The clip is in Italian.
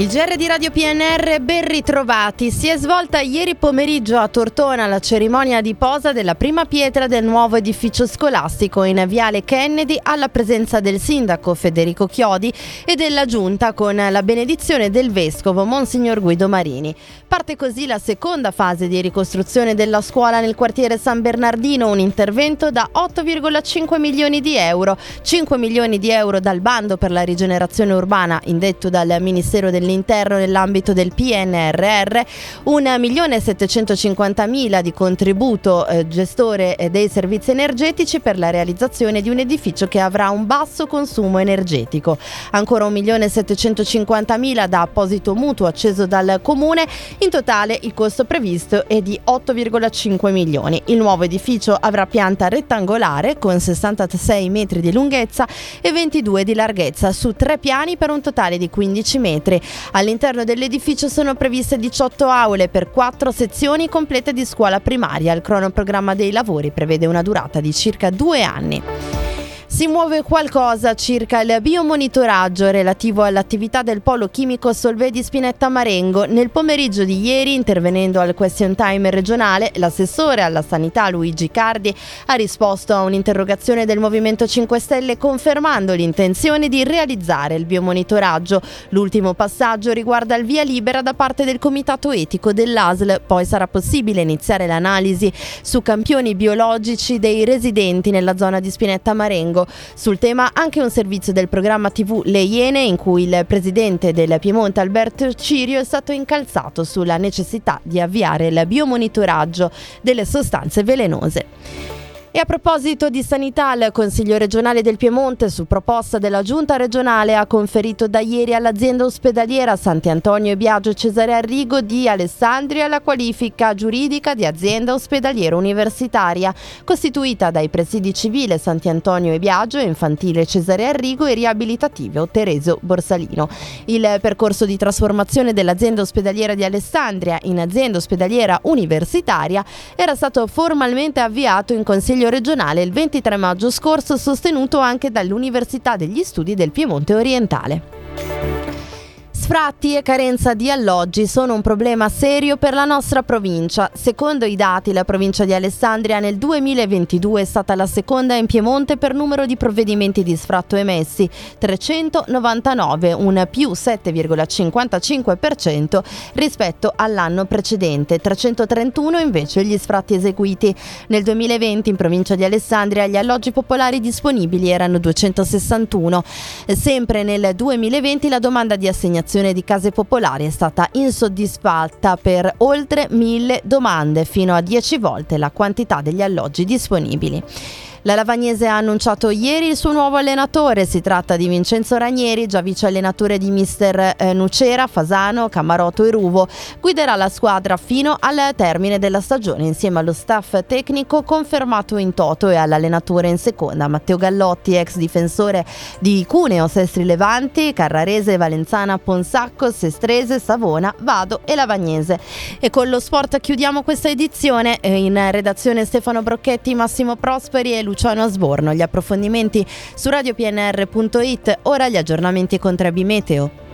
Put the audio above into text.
Il GR di Radio PNR, ben ritrovati. Si è svolta ieri pomeriggio a Tortona la cerimonia di posa della prima pietra del nuovo edificio scolastico in Viale Kennedy alla presenza del sindaco Federico Chiodi e della giunta con la benedizione del vescovo Monsignor Guido Marini. Parte così la seconda fase di ricostruzione della scuola nel quartiere San Bernardino, un intervento da 8,5 milioni di euro, 5 milioni di euro dal bando per la rigenerazione urbana indetto dal Ministero dell'Interno all'interno nell'ambito del PNRR, 1.750.000 di contributo eh, gestore eh, dei servizi energetici per la realizzazione di un edificio che avrà un basso consumo energetico. Ancora 1.750.000 da apposito mutuo acceso dal comune, in totale il costo previsto è di 8,5 milioni. Il nuovo edificio avrà pianta rettangolare con 66 metri di lunghezza e 22 di larghezza su tre piani per un totale di 15 metri. All'interno dell'edificio sono previste 18 aule per 4 sezioni complete di scuola primaria. Il cronoprogramma dei lavori prevede una durata di circa due anni. Si muove qualcosa circa il biomonitoraggio relativo all'attività del polo chimico Solvay di Spinetta Marengo. Nel pomeriggio di ieri, intervenendo al question time regionale, l'assessore alla sanità Luigi Cardi ha risposto a un'interrogazione del Movimento 5 Stelle confermando l'intenzione di realizzare il biomonitoraggio. L'ultimo passaggio riguarda il via libera da parte del Comitato Etico dell'ASL, poi sarà possibile iniziare l'analisi su campioni biologici dei residenti nella zona di Spinetta Marengo. Sul tema anche un servizio del programma TV Le Iene in cui il presidente del Piemonte Alberto Cirio è stato incalzato sulla necessità di avviare il biomonitoraggio delle sostanze velenose. E a proposito di sanità, il Consiglio regionale del Piemonte, su proposta della Giunta regionale, ha conferito da ieri all'azienda ospedaliera Sant'Antonio e Biagio Cesare Arrigo di Alessandria la qualifica giuridica di azienda ospedaliera universitaria, costituita dai presidi civile Sant'Antonio e Biagio, infantile Cesare Arrigo e riabilitativo Teresio Borsalino. Il percorso di trasformazione dell'azienda ospedaliera di Alessandria in azienda ospedaliera universitaria era stato formalmente avviato in Consiglio Consiglio regionale il 23 maggio scorso sostenuto anche dall'Università degli Studi del Piemonte Orientale. Sfratti e carenza di alloggi sono un problema serio per la nostra provincia. Secondo i dati, la provincia di Alessandria nel 2022 è stata la seconda in Piemonte per numero di provvedimenti di sfratto emessi, 399, un più 7,55% rispetto all'anno precedente, 331 invece gli sfratti eseguiti. Nel 2020 in provincia di Alessandria gli alloggi popolari disponibili erano 261. Sempre nel 2020 la domanda di assegnazione l'assegnazione di case popolari è stata insoddisfatta per oltre mille domande, fino a 10 volte la quantità degli alloggi disponibili. La Lavagnese ha annunciato ieri il suo nuovo allenatore, si tratta di Vincenzo Ranieri, già vice allenatore di mister eh, Nucera, Fasano, Camarotto e Ruvo. Guiderà la squadra fino al termine della stagione insieme allo staff tecnico confermato in toto e all'allenatore in seconda, Matteo Gallotti, ex difensore di Cuneo, Sestri Levanti, Carrarese, Valenzana, Ponsacco, Sestrese, Savona, Vado e Lavagnese. E con lo sport chiudiamo questa edizione. Eh, in redazione Stefano Brocchetti, Massimo Prosperi e Luciano Asborno. Gli approfondimenti su radiopnr.it, ora gli aggiornamenti con Trebi Meteo.